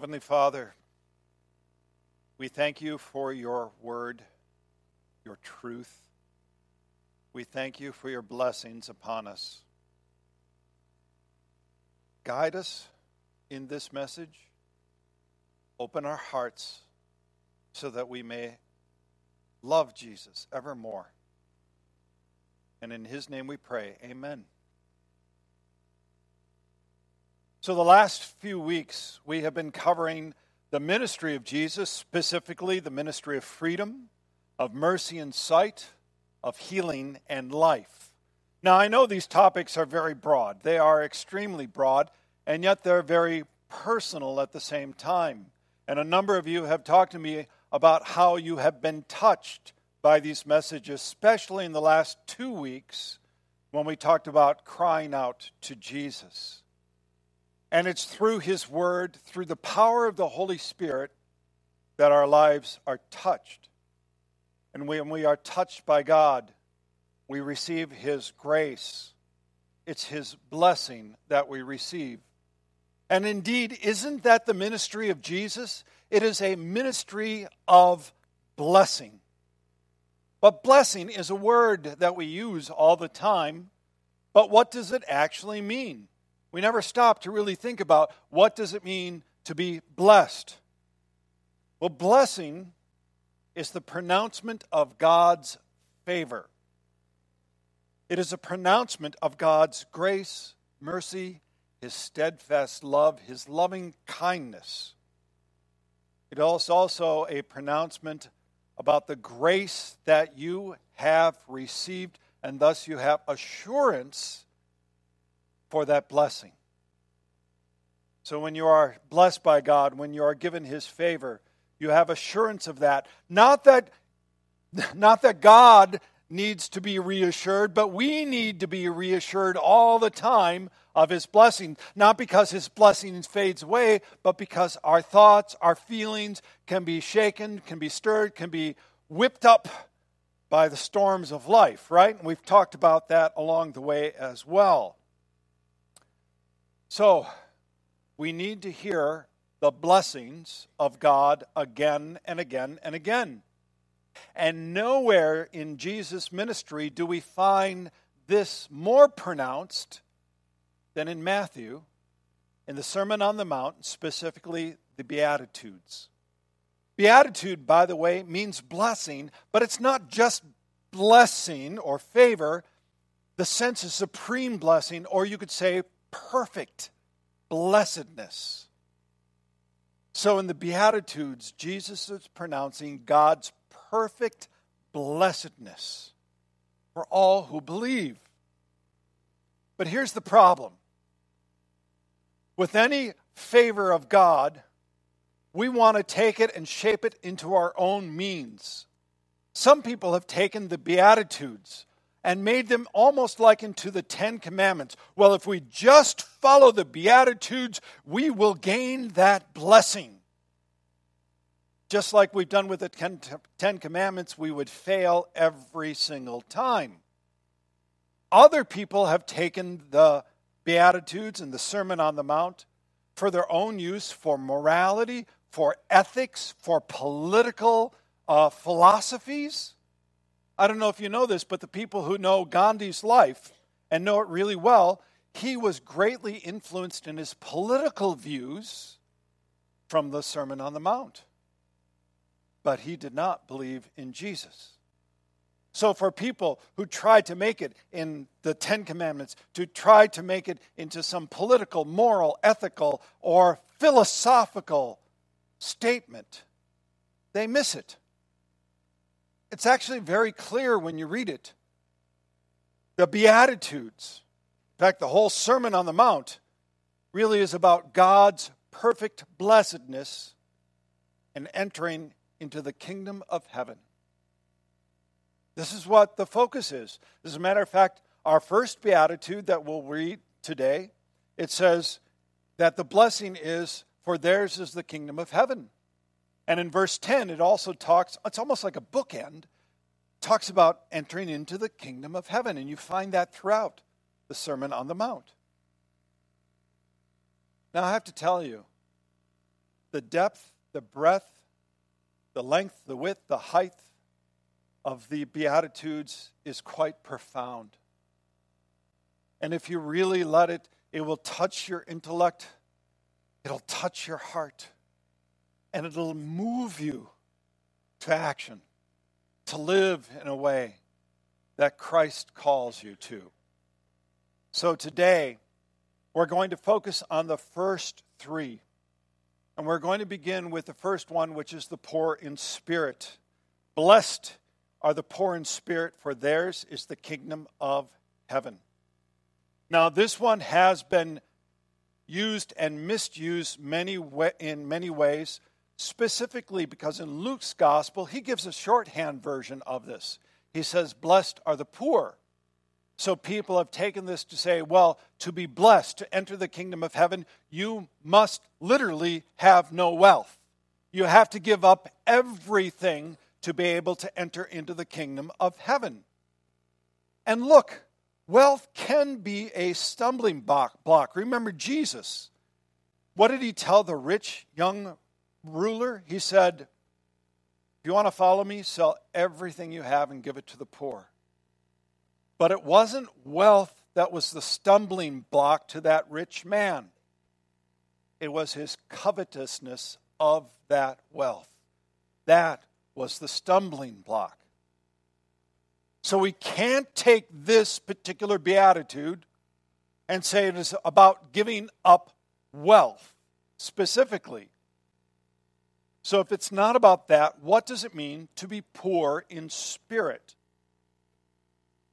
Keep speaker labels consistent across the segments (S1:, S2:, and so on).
S1: Heavenly Father, we thank you for your word, your truth. We thank you for your blessings upon us. Guide us in this message. Open our hearts so that we may love Jesus evermore. And in his name we pray. Amen. So, the last few weeks, we have been covering the ministry of Jesus, specifically the ministry of freedom, of mercy and sight, of healing and life. Now, I know these topics are very broad. They are extremely broad, and yet they're very personal at the same time. And a number of you have talked to me about how you have been touched by these messages, especially in the last two weeks when we talked about crying out to Jesus. And it's through His Word, through the power of the Holy Spirit, that our lives are touched. And when we are touched by God, we receive His grace. It's His blessing that we receive. And indeed, isn't that the ministry of Jesus? It is a ministry of blessing. But blessing is a word that we use all the time. But what does it actually mean? We never stop to really think about what does it mean to be blessed? Well, blessing is the pronouncement of God's favor. It is a pronouncement of God's grace, mercy, his steadfast love, his loving kindness. It is also a pronouncement about the grace that you have received, and thus you have assurance for that blessing. So when you are blessed by God, when you are given his favor, you have assurance of that. Not that not that God needs to be reassured, but we need to be reassured all the time of his blessing, not because his blessing fades away, but because our thoughts, our feelings can be shaken, can be stirred, can be whipped up by the storms of life, right? And we've talked about that along the way as well. So, we need to hear the blessings of God again and again and again. And nowhere in Jesus' ministry do we find this more pronounced than in Matthew, in the Sermon on the Mount, specifically the Beatitudes. Beatitude, by the way, means blessing, but it's not just blessing or favor. The sense of supreme blessing, or you could say perfect blessedness. So in the Beatitudes, Jesus is pronouncing God's perfect blessedness for all who believe. But here's the problem with any favor of God, we want to take it and shape it into our own means. Some people have taken the Beatitudes and made them almost like into the Ten Commandments. Well, if we just follow the Beatitudes, we will gain that blessing. Just like we've done with the Ten Commandments, we would fail every single time. Other people have taken the Beatitudes and the Sermon on the Mount for their own use, for morality, for ethics, for political uh, philosophies. I don't know if you know this, but the people who know Gandhi's life and know it really well, he was greatly influenced in his political views from the Sermon on the Mount. But he did not believe in Jesus. So, for people who tried to make it in the Ten Commandments, to try to make it into some political, moral, ethical, or philosophical statement, they miss it. It's actually very clear when you read it. The Beatitudes, in fact, the whole Sermon on the Mount, really is about God's perfect blessedness and entering into the kingdom of heaven. This is what the focus is. As a matter of fact, our first beatitude that we'll read today, it says that the blessing is for theirs is the kingdom of heaven. And in verse 10, it also talks, it's almost like a bookend, talks about entering into the kingdom of heaven. And you find that throughout the Sermon on the Mount. Now, I have to tell you, the depth, the breadth, the length, the width, the height of the Beatitudes is quite profound. And if you really let it, it will touch your intellect, it'll touch your heart, and it'll move you to action, to live in a way that Christ calls you to. So today, we're going to focus on the first three. And we're going to begin with the first one, which is the poor in spirit. Blessed are the poor in spirit, for theirs is the kingdom of heaven. Now, this one has been used and misused many in many ways, specifically because in Luke's gospel, he gives a shorthand version of this. He says, Blessed are the poor. So people have taken this to say, well, to be blessed, to enter the kingdom of heaven, you must literally have no wealth. You have to give up everything to be able to enter into the kingdom of heaven. And look, wealth can be a stumbling block. Remember Jesus. What did he tell the rich young ruler? He said, If you want to follow me, sell everything you have and give it to the poor. But it wasn't wealth that was the stumbling block to that rich man, it was his covetousness of that wealth. That was the stumbling block. So we can't take this particular beatitude and say it is about giving up wealth specifically. So if it's not about that, what does it mean to be poor in spirit?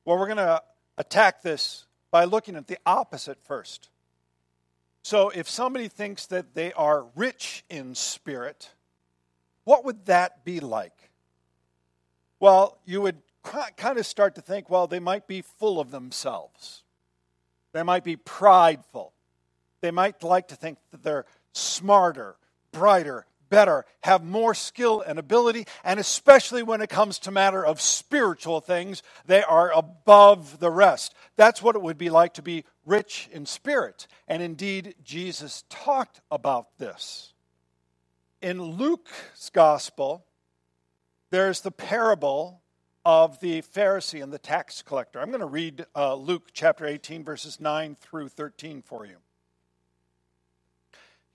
S1: Well, we're going to attack this by looking at the opposite first. So, if somebody thinks that they are rich in spirit, what would that be like? Well, you would kind of start to think, well, they might be full of themselves. They might be prideful. They might like to think that they're smarter, brighter, better, have more skill and ability, and especially when it comes to matter of spiritual things, they are above the rest. That's what it would be like to be rich in spirit. And indeed, Jesus talked about this. In Luke's gospel, there's the parable of the Pharisee and the tax collector. I'm going to read uh, Luke chapter 18, verses 9 through 13 for you.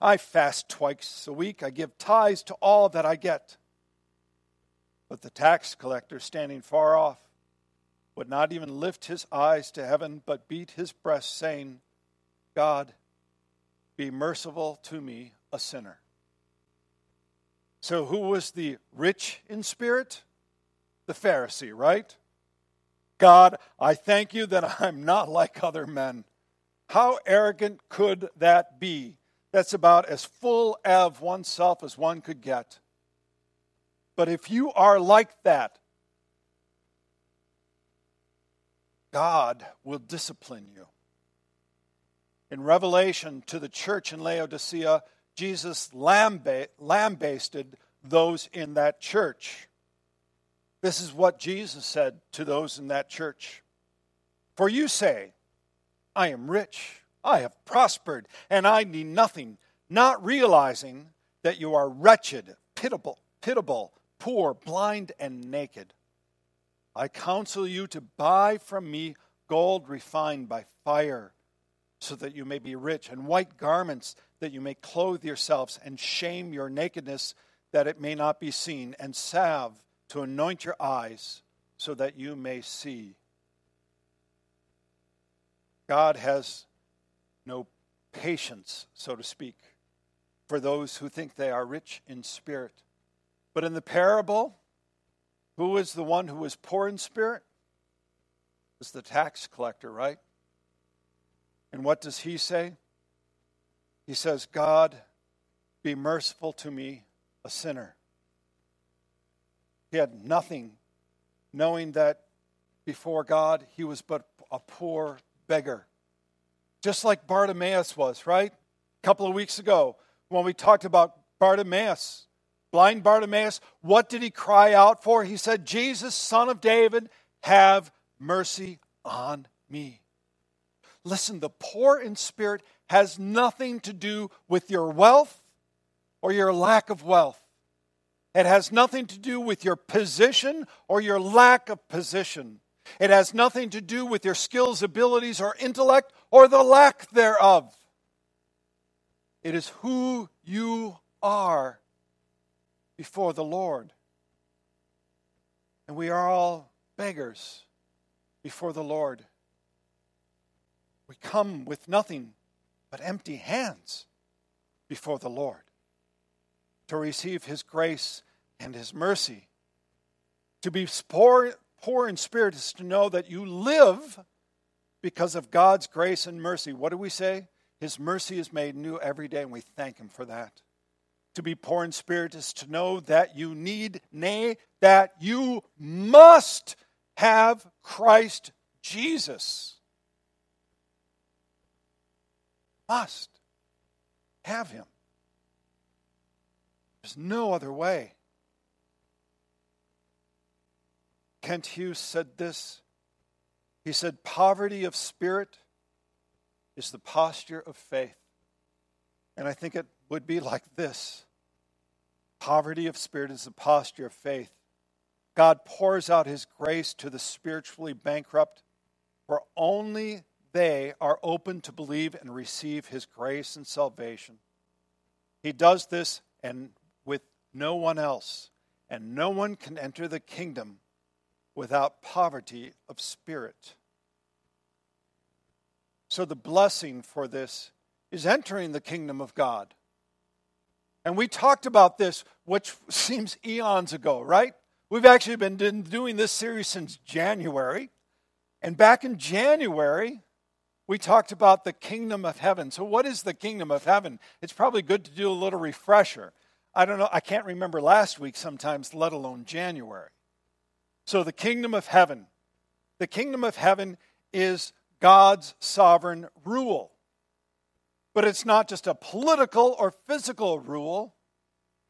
S1: I fast twice a week. I give tithes to all that I get. But the tax collector, standing far off, would not even lift his eyes to heaven, but beat his breast, saying, God, be merciful to me, a sinner. So, who was the rich in spirit? The Pharisee, right? God, I thank you that I'm not like other men. How arrogant could that be? That's about as full of oneself as one could get. But if you are like that, God will discipline you. In Revelation to the church in Laodicea, Jesus lambasted those in that church. This is what Jesus said to those in that church For you say, I am rich I have prospered and I need nothing, not realizing that you are wretched, pitiable, pitiable, poor, blind, and naked. I counsel you to buy from me gold refined by fire, so that you may be rich, and white garments that you may clothe yourselves, and shame your nakedness that it may not be seen, and salve to anoint your eyes, so that you may see. God has no patience, so to speak, for those who think they are rich in spirit. But in the parable, who is the one who is poor in spirit? It's the tax collector, right? And what does he say? He says, God, be merciful to me, a sinner. He had nothing, knowing that before God he was but a poor beggar. Just like Bartimaeus was, right? A couple of weeks ago when we talked about Bartimaeus, blind Bartimaeus, what did he cry out for? He said, Jesus, son of David, have mercy on me. Listen, the poor in spirit has nothing to do with your wealth or your lack of wealth. It has nothing to do with your position or your lack of position. It has nothing to do with your skills, abilities, or intellect or the lack thereof. It is who you are before the Lord. And we are all beggars before the Lord. We come with nothing but empty hands before the Lord to receive His grace and His mercy. To be poor in spirit is to know that you live because of God's grace and mercy. What do we say? His mercy is made new every day, and we thank Him for that. To be poor in spirit is to know that you need, nay, that you must have Christ Jesus. Must have Him. There's no other way. Kent Hughes said this. He said, Poverty of spirit is the posture of faith. And I think it would be like this Poverty of spirit is the posture of faith. God pours out his grace to the spiritually bankrupt, for only they are open to believe and receive his grace and salvation. He does this and with no one else, and no one can enter the kingdom without poverty of spirit. So, the blessing for this is entering the kingdom of God. And we talked about this, which seems eons ago, right? We've actually been doing this series since January. And back in January, we talked about the kingdom of heaven. So, what is the kingdom of heaven? It's probably good to do a little refresher. I don't know, I can't remember last week sometimes, let alone January. So, the kingdom of heaven. The kingdom of heaven is God's sovereign rule. But it's not just a political or physical rule.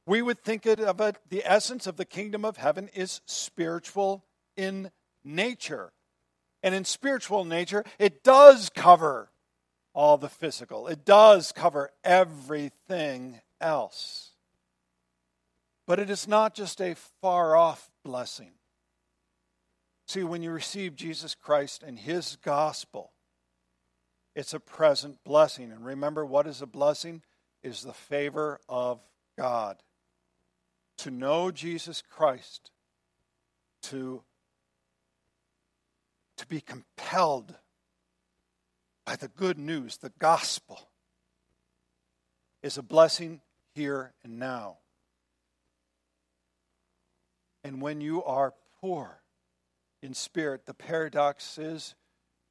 S1: We would think of it, the essence of the kingdom of heaven is spiritual in nature. And in spiritual nature, it does cover all the physical, it does cover everything else. But it is not just a far off blessing. See, when you receive Jesus Christ and His gospel, it's a present blessing. And remember, what is a blessing? Is the favor of God. To know Jesus Christ, to, to be compelled by the good news, the gospel, is a blessing here and now. And when you are poor in spirit, the paradox is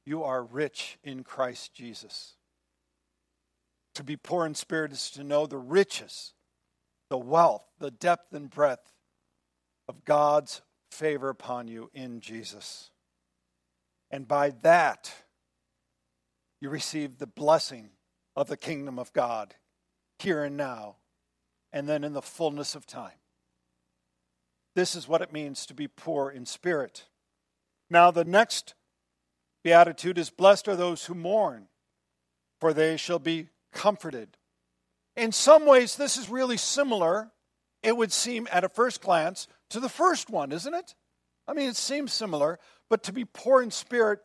S1: you are rich in Christ Jesus. To be poor in spirit is to know the riches, the wealth, the depth and breadth of God's favor upon you in Jesus. And by that, you receive the blessing of the kingdom of God here and now, and then in the fullness of time. This is what it means to be poor in spirit. Now, the next beatitude is Blessed are those who mourn, for they shall be comforted. In some ways, this is really similar, it would seem at a first glance, to the first one, isn't it? I mean, it seems similar, but to be poor in spirit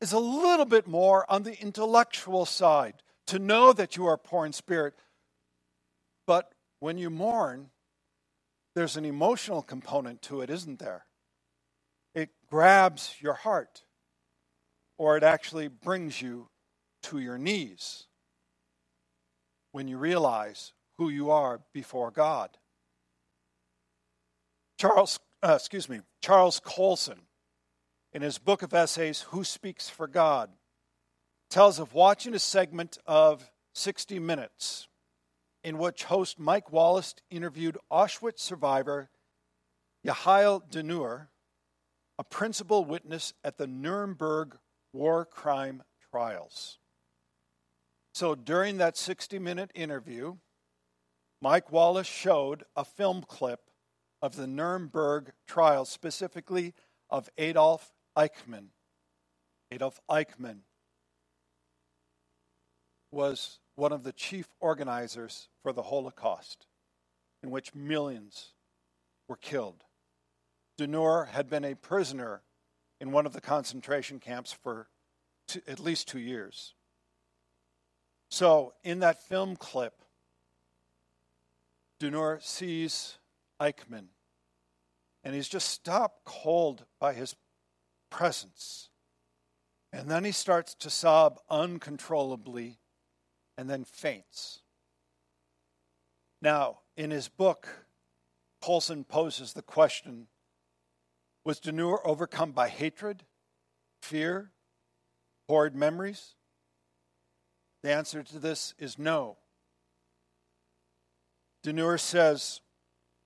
S1: is a little bit more on the intellectual side, to know that you are poor in spirit. But when you mourn, there's an emotional component to it, isn't there? It grabs your heart, or it actually brings you to your knees when you realize who you are before God. Charles, uh, excuse me, Charles Colson, in his book of essays, Who Speaks for God, tells of watching a segment of 60 Minutes in which host Mike Wallace interviewed Auschwitz survivor Yehiel Danur, a principal witness at the Nuremberg war crime trials. So during that 60 minute interview, Mike Wallace showed a film clip of the Nuremberg trials, specifically of Adolf Eichmann. Adolf Eichmann was one of the chief organizers for the Holocaust, in which millions were killed. Danur had been a prisoner in one of the concentration camps for at least two years. So, in that film clip, Danur sees Eichmann, and he's just stopped cold by his presence. And then he starts to sob uncontrollably and then faints. Now, in his book, Colson poses the question Was Danur overcome by hatred, fear, horrid memories? The answer to this is no. Danur says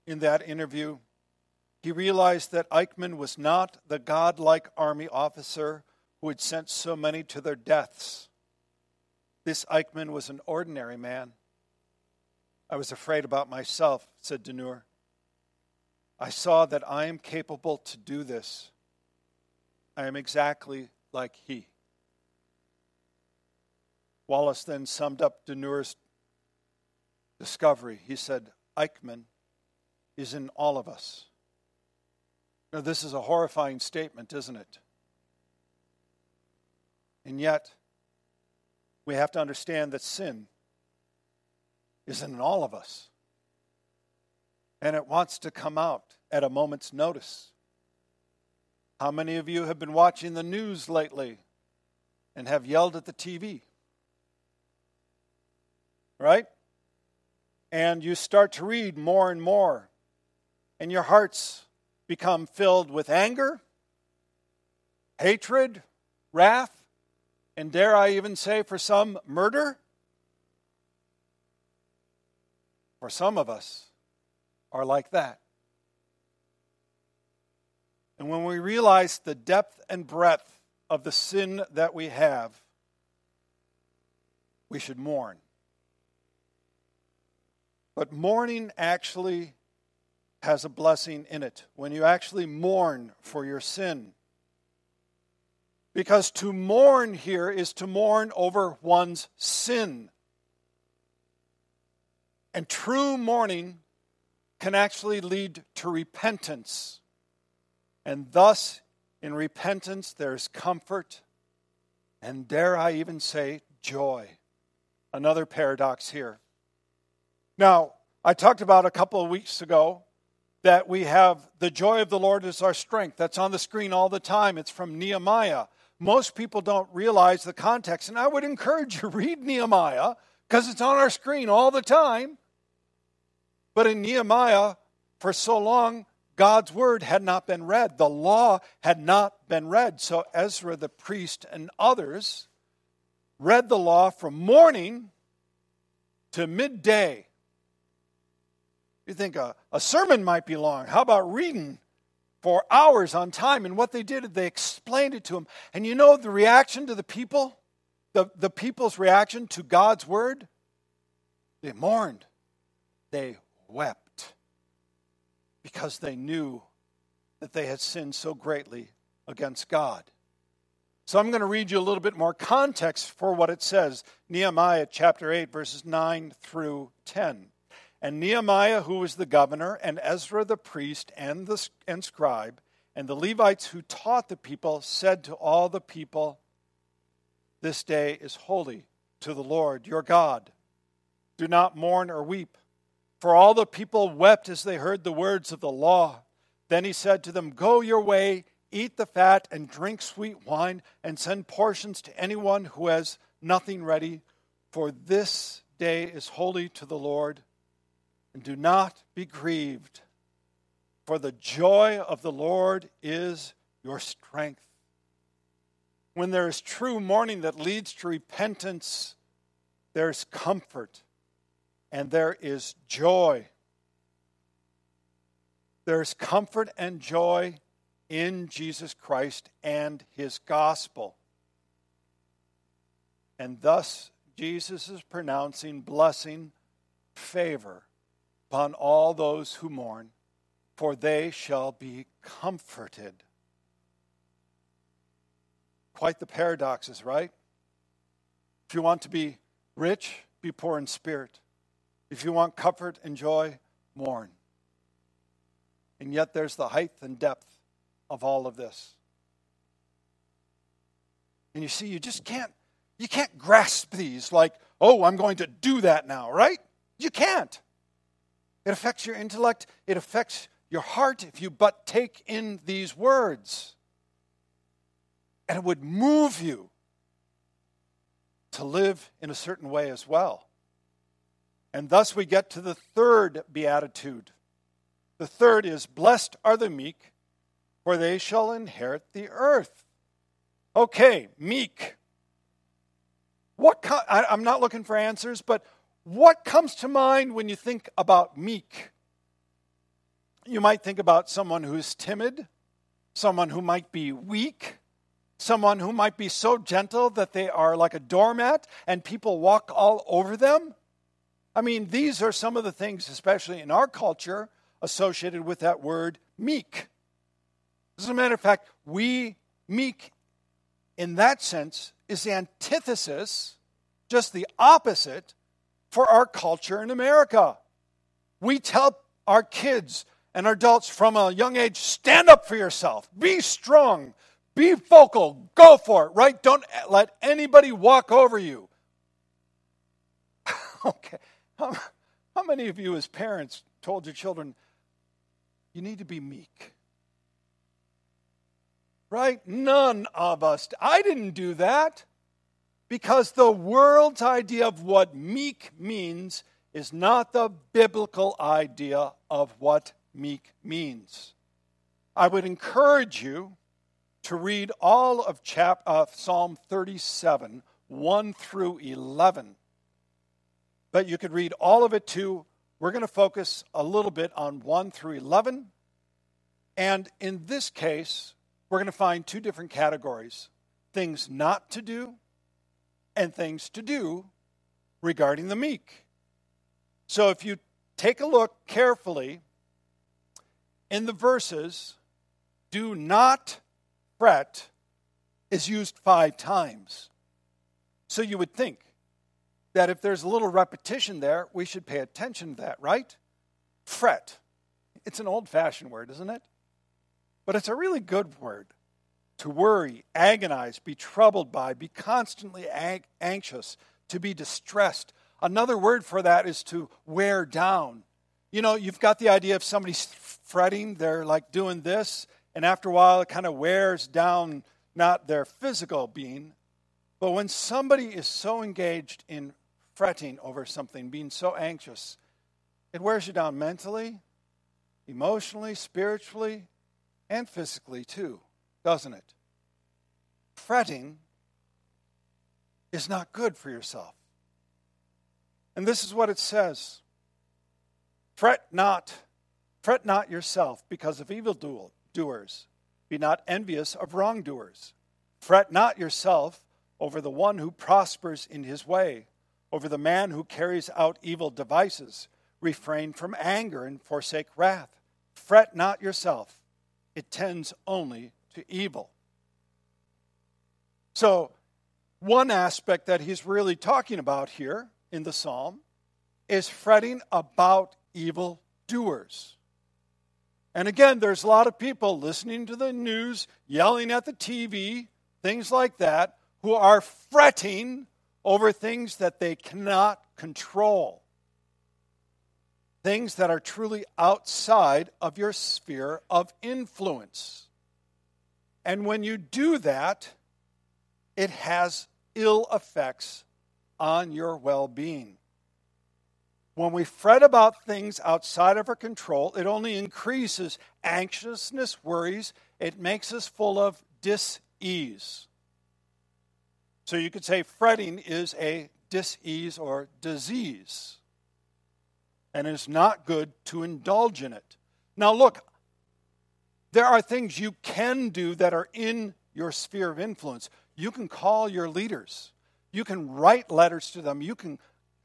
S1: in that interview, he realized that Eichmann was not the godlike army officer who had sent so many to their deaths. This Eichmann was an ordinary man. I was afraid about myself, said Danur. I saw that I am capable to do this. I am exactly like he. Wallace then summed up Danur's discovery. He said, Eichmann is in all of us. Now, this is a horrifying statement, isn't it? And yet, we have to understand that sin is in all of us. And it wants to come out at a moment's notice. How many of you have been watching the news lately and have yelled at the TV? Right? And you start to read more and more, and your hearts become filled with anger, hatred, wrath, and dare I even say, for some, murder? For some of us are like that. And when we realize the depth and breadth of the sin that we have, we should mourn. But mourning actually has a blessing in it. When you actually mourn for your sin, because to mourn here is to mourn over one's sin. And true mourning can actually lead to repentance. And thus, in repentance, there's comfort, and dare I even say, joy. Another paradox here. Now, I talked about a couple of weeks ago that we have the joy of the Lord is our strength. That's on the screen all the time. It's from Nehemiah most people don't realize the context. And I would encourage you read Nehemiah because it's on our screen all the time. But in Nehemiah, for so long, God's word had not been read. The law had not been read. So Ezra the priest and others read the law from morning to midday. You think a, a sermon might be long. How about reading for hours on time. And what they did, they explained it to him. And you know the reaction to the people? The, the people's reaction to God's word? They mourned. They wept because they knew that they had sinned so greatly against God. So I'm going to read you a little bit more context for what it says. Nehemiah chapter 8, verses 9 through 10. And Nehemiah, who was the governor, and Ezra the priest and the and scribe, and the Levites who taught the people, said to all the people, This day is holy to the Lord your God. Do not mourn or weep. For all the people wept as they heard the words of the law. Then he said to them, Go your way, eat the fat, and drink sweet wine, and send portions to anyone who has nothing ready, for this day is holy to the Lord. And do not be grieved, for the joy of the Lord is your strength. When there is true mourning that leads to repentance, there is comfort and there is joy. There's comfort and joy in Jesus Christ and his gospel. And thus, Jesus is pronouncing blessing, favor upon all those who mourn, for they shall be comforted. Quite the paradoxes, right? If you want to be rich, be poor in spirit. If you want comfort and joy, mourn. And yet there's the height and depth of all of this. And you see, you just can't you can't grasp these like, oh, I'm going to do that now, right? You can't. It affects your intellect, it affects your heart if you but take in these words. And it would move you to live in a certain way as well. And thus we get to the third beatitude. The third is Blessed are the meek, for they shall inherit the earth. Okay, meek. What I, I'm not looking for answers, but what comes to mind when you think about meek? You might think about someone who's timid, someone who might be weak, someone who might be so gentle that they are like a doormat and people walk all over them. I mean, these are some of the things, especially in our culture, associated with that word meek. As a matter of fact, we, meek, in that sense, is the antithesis, just the opposite, for our culture in America. We tell our kids and our adults from a young age stand up for yourself, be strong, be vocal, go for it, right? Don't let anybody walk over you. okay. How, how many of you, as parents, told your children, you need to be meek? Right? None of us. I didn't do that because the world's idea of what meek means is not the biblical idea of what meek means. I would encourage you to read all of chap, uh, Psalm 37, 1 through 11. But you could read all of it too. We're going to focus a little bit on 1 through 11. And in this case, we're going to find two different categories things not to do and things to do regarding the meek. So if you take a look carefully in the verses, do not fret is used five times. So you would think that if there's a little repetition there, we should pay attention to that, right? Fret. It's an old fashioned word, isn't it? But it's a really good word. To worry, agonize, be troubled by, be constantly anxious, to be distressed. Another word for that is to wear down. You know, you've got the idea of somebody's fretting, they're like doing this, and after a while, it kind of wears down not their physical being, but when somebody is so engaged in fretting over something, being so anxious, it wears you down mentally, emotionally, spiritually, and physically too, doesn't it? Fretting is not good for yourself. And this is what it says Fret not, fret not yourself because of evil doers. Be not envious of wrongdoers. Fret not yourself over the one who prospers in his way, over the man who carries out evil devices. Refrain from anger and forsake wrath. Fret not yourself, it tends only to evil. So, one aspect that he's really talking about here in the psalm is fretting about evil doers. And again, there's a lot of people listening to the news, yelling at the TV, things like that, who are fretting over things that they cannot control. Things that are truly outside of your sphere of influence. And when you do that, it has ill effects on your well being. When we fret about things outside of our control, it only increases anxiousness, worries. It makes us full of dis-ease. So you could say fretting is a dis-ease or disease. and it is not good to indulge in it. Now, look, there are things you can do that are in your sphere of influence. You can call your leaders, you can write letters to them, you can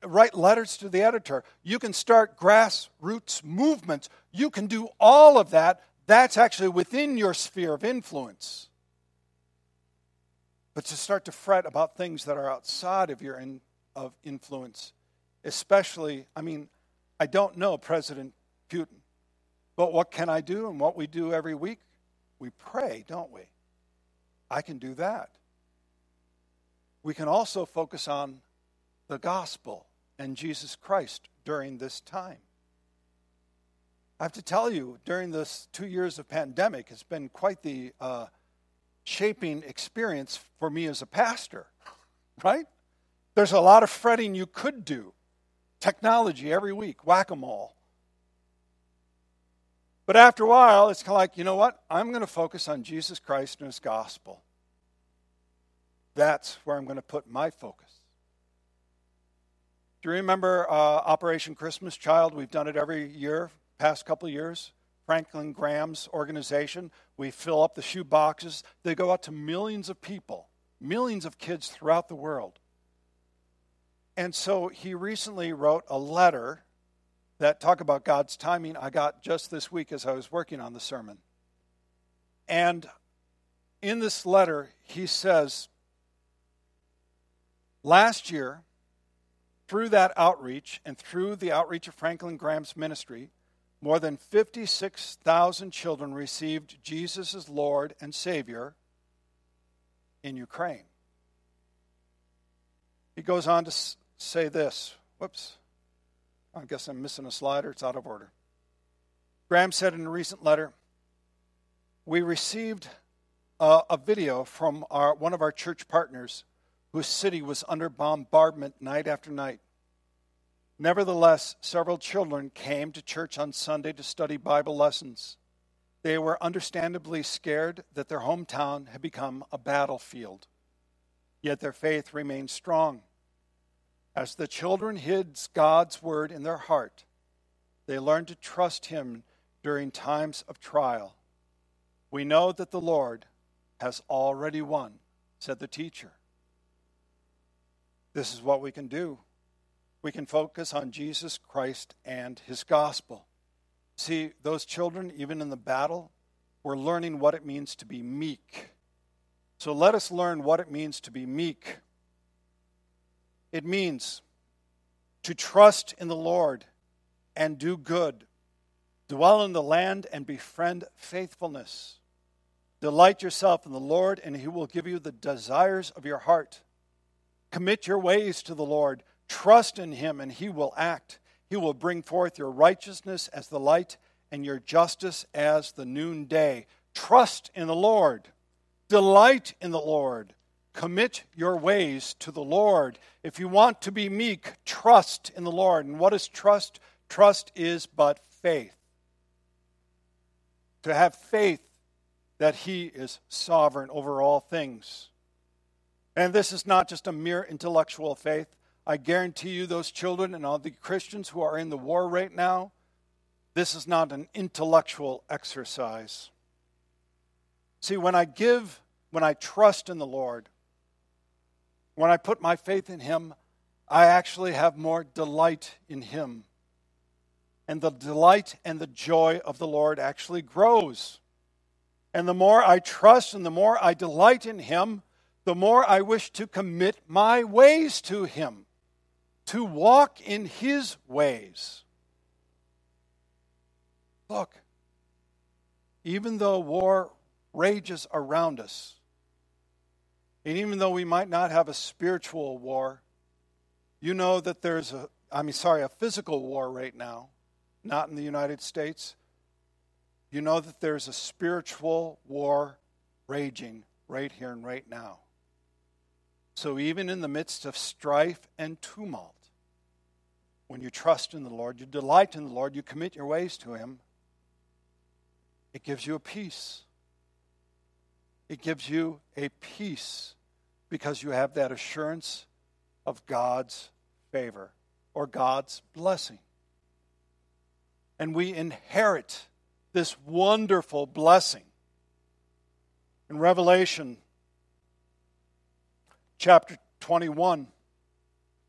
S1: write letters to the editor, you can start grassroots movements, you can do all of that. That's actually within your sphere of influence. But to start to fret about things that are outside of your in, of influence, especially, I mean, I don't know President Putin, but what can I do? And what we do every week, we pray, don't we? I can do that. We can also focus on the gospel and Jesus Christ during this time. I have to tell you, during this two years of pandemic, it's been quite the uh, shaping experience for me as a pastor, right? There's a lot of fretting you could do. Technology every week, whack a mole. But after a while, it's kind of like, you know what? I'm going to focus on Jesus Christ and his gospel. That's where I'm going to put my focus. Do you remember uh, Operation Christmas Child? We've done it every year, past couple years. Franklin Graham's organization. We fill up the shoe boxes. They go out to millions of people, millions of kids throughout the world. And so he recently wrote a letter that talk about God's timing I got just this week as I was working on the sermon. And in this letter, he says, Last year, through that outreach and through the outreach of Franklin Graham's ministry, more than 56,000 children received Jesus as Lord and Savior in Ukraine. He goes on to say this. Whoops. I guess I'm missing a slide or it's out of order. Graham said in a recent letter, We received a, a video from our, one of our church partners whose city was under bombardment night after night. Nevertheless, several children came to church on Sunday to study Bible lessons. They were understandably scared that their hometown had become a battlefield. Yet their faith remained strong. As the children hid God's word in their heart, they learned to trust Him during times of trial. We know that the Lord has already won, said the teacher. This is what we can do we can focus on Jesus Christ and his gospel. See, those children, even in the battle, were learning what it means to be meek. So let us learn what it means to be meek. It means to trust in the Lord and do good, dwell in the land and befriend faithfulness. Delight yourself in the Lord, and he will give you the desires of your heart. Commit your ways to the Lord. Trust in him, and he will act. He will bring forth your righteousness as the light and your justice as the noonday. Trust in the Lord. Delight in the Lord. Commit your ways to the Lord. If you want to be meek, trust in the Lord. And what is trust? Trust is but faith. To have faith that He is sovereign over all things. And this is not just a mere intellectual faith. I guarantee you, those children and all the Christians who are in the war right now, this is not an intellectual exercise. See, when I give, when I trust in the Lord, when I put my faith in Him, I actually have more delight in Him. And the delight and the joy of the Lord actually grows. And the more I trust and the more I delight in Him, the more I wish to commit my ways to Him to walk in his ways. Look, even though war rages around us, and even though we might not have a spiritual war, you know that there's a, I mean, sorry, a physical war right now, not in the United States. You know that there's a spiritual war raging right here and right now. So, even in the midst of strife and tumult, when you trust in the Lord, you delight in the Lord, you commit your ways to Him, it gives you a peace. It gives you a peace because you have that assurance of God's favor or God's blessing. and we inherit this wonderful blessing. In Revelation chapter 21,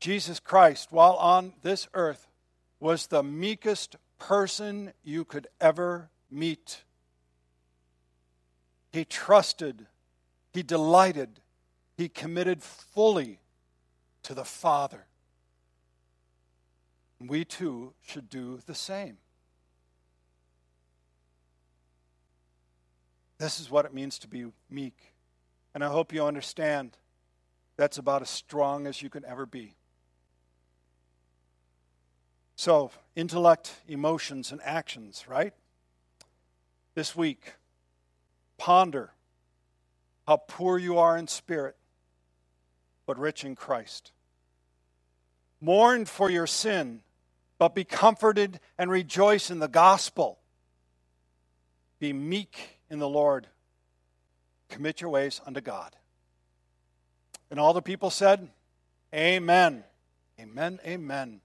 S1: Jesus Christ, while on this earth, was the meekest person you could ever meet. He trusted, he delighted, he committed fully to the Father. We too should do the same. This is what it means to be meek. And I hope you understand that's about as strong as you can ever be. So, intellect, emotions, and actions, right? This week, ponder how poor you are in spirit, but rich in Christ. Mourn for your sin, but be comforted and rejoice in the gospel. Be meek in the Lord. Commit your ways unto God. And all the people said, Amen. Amen. Amen.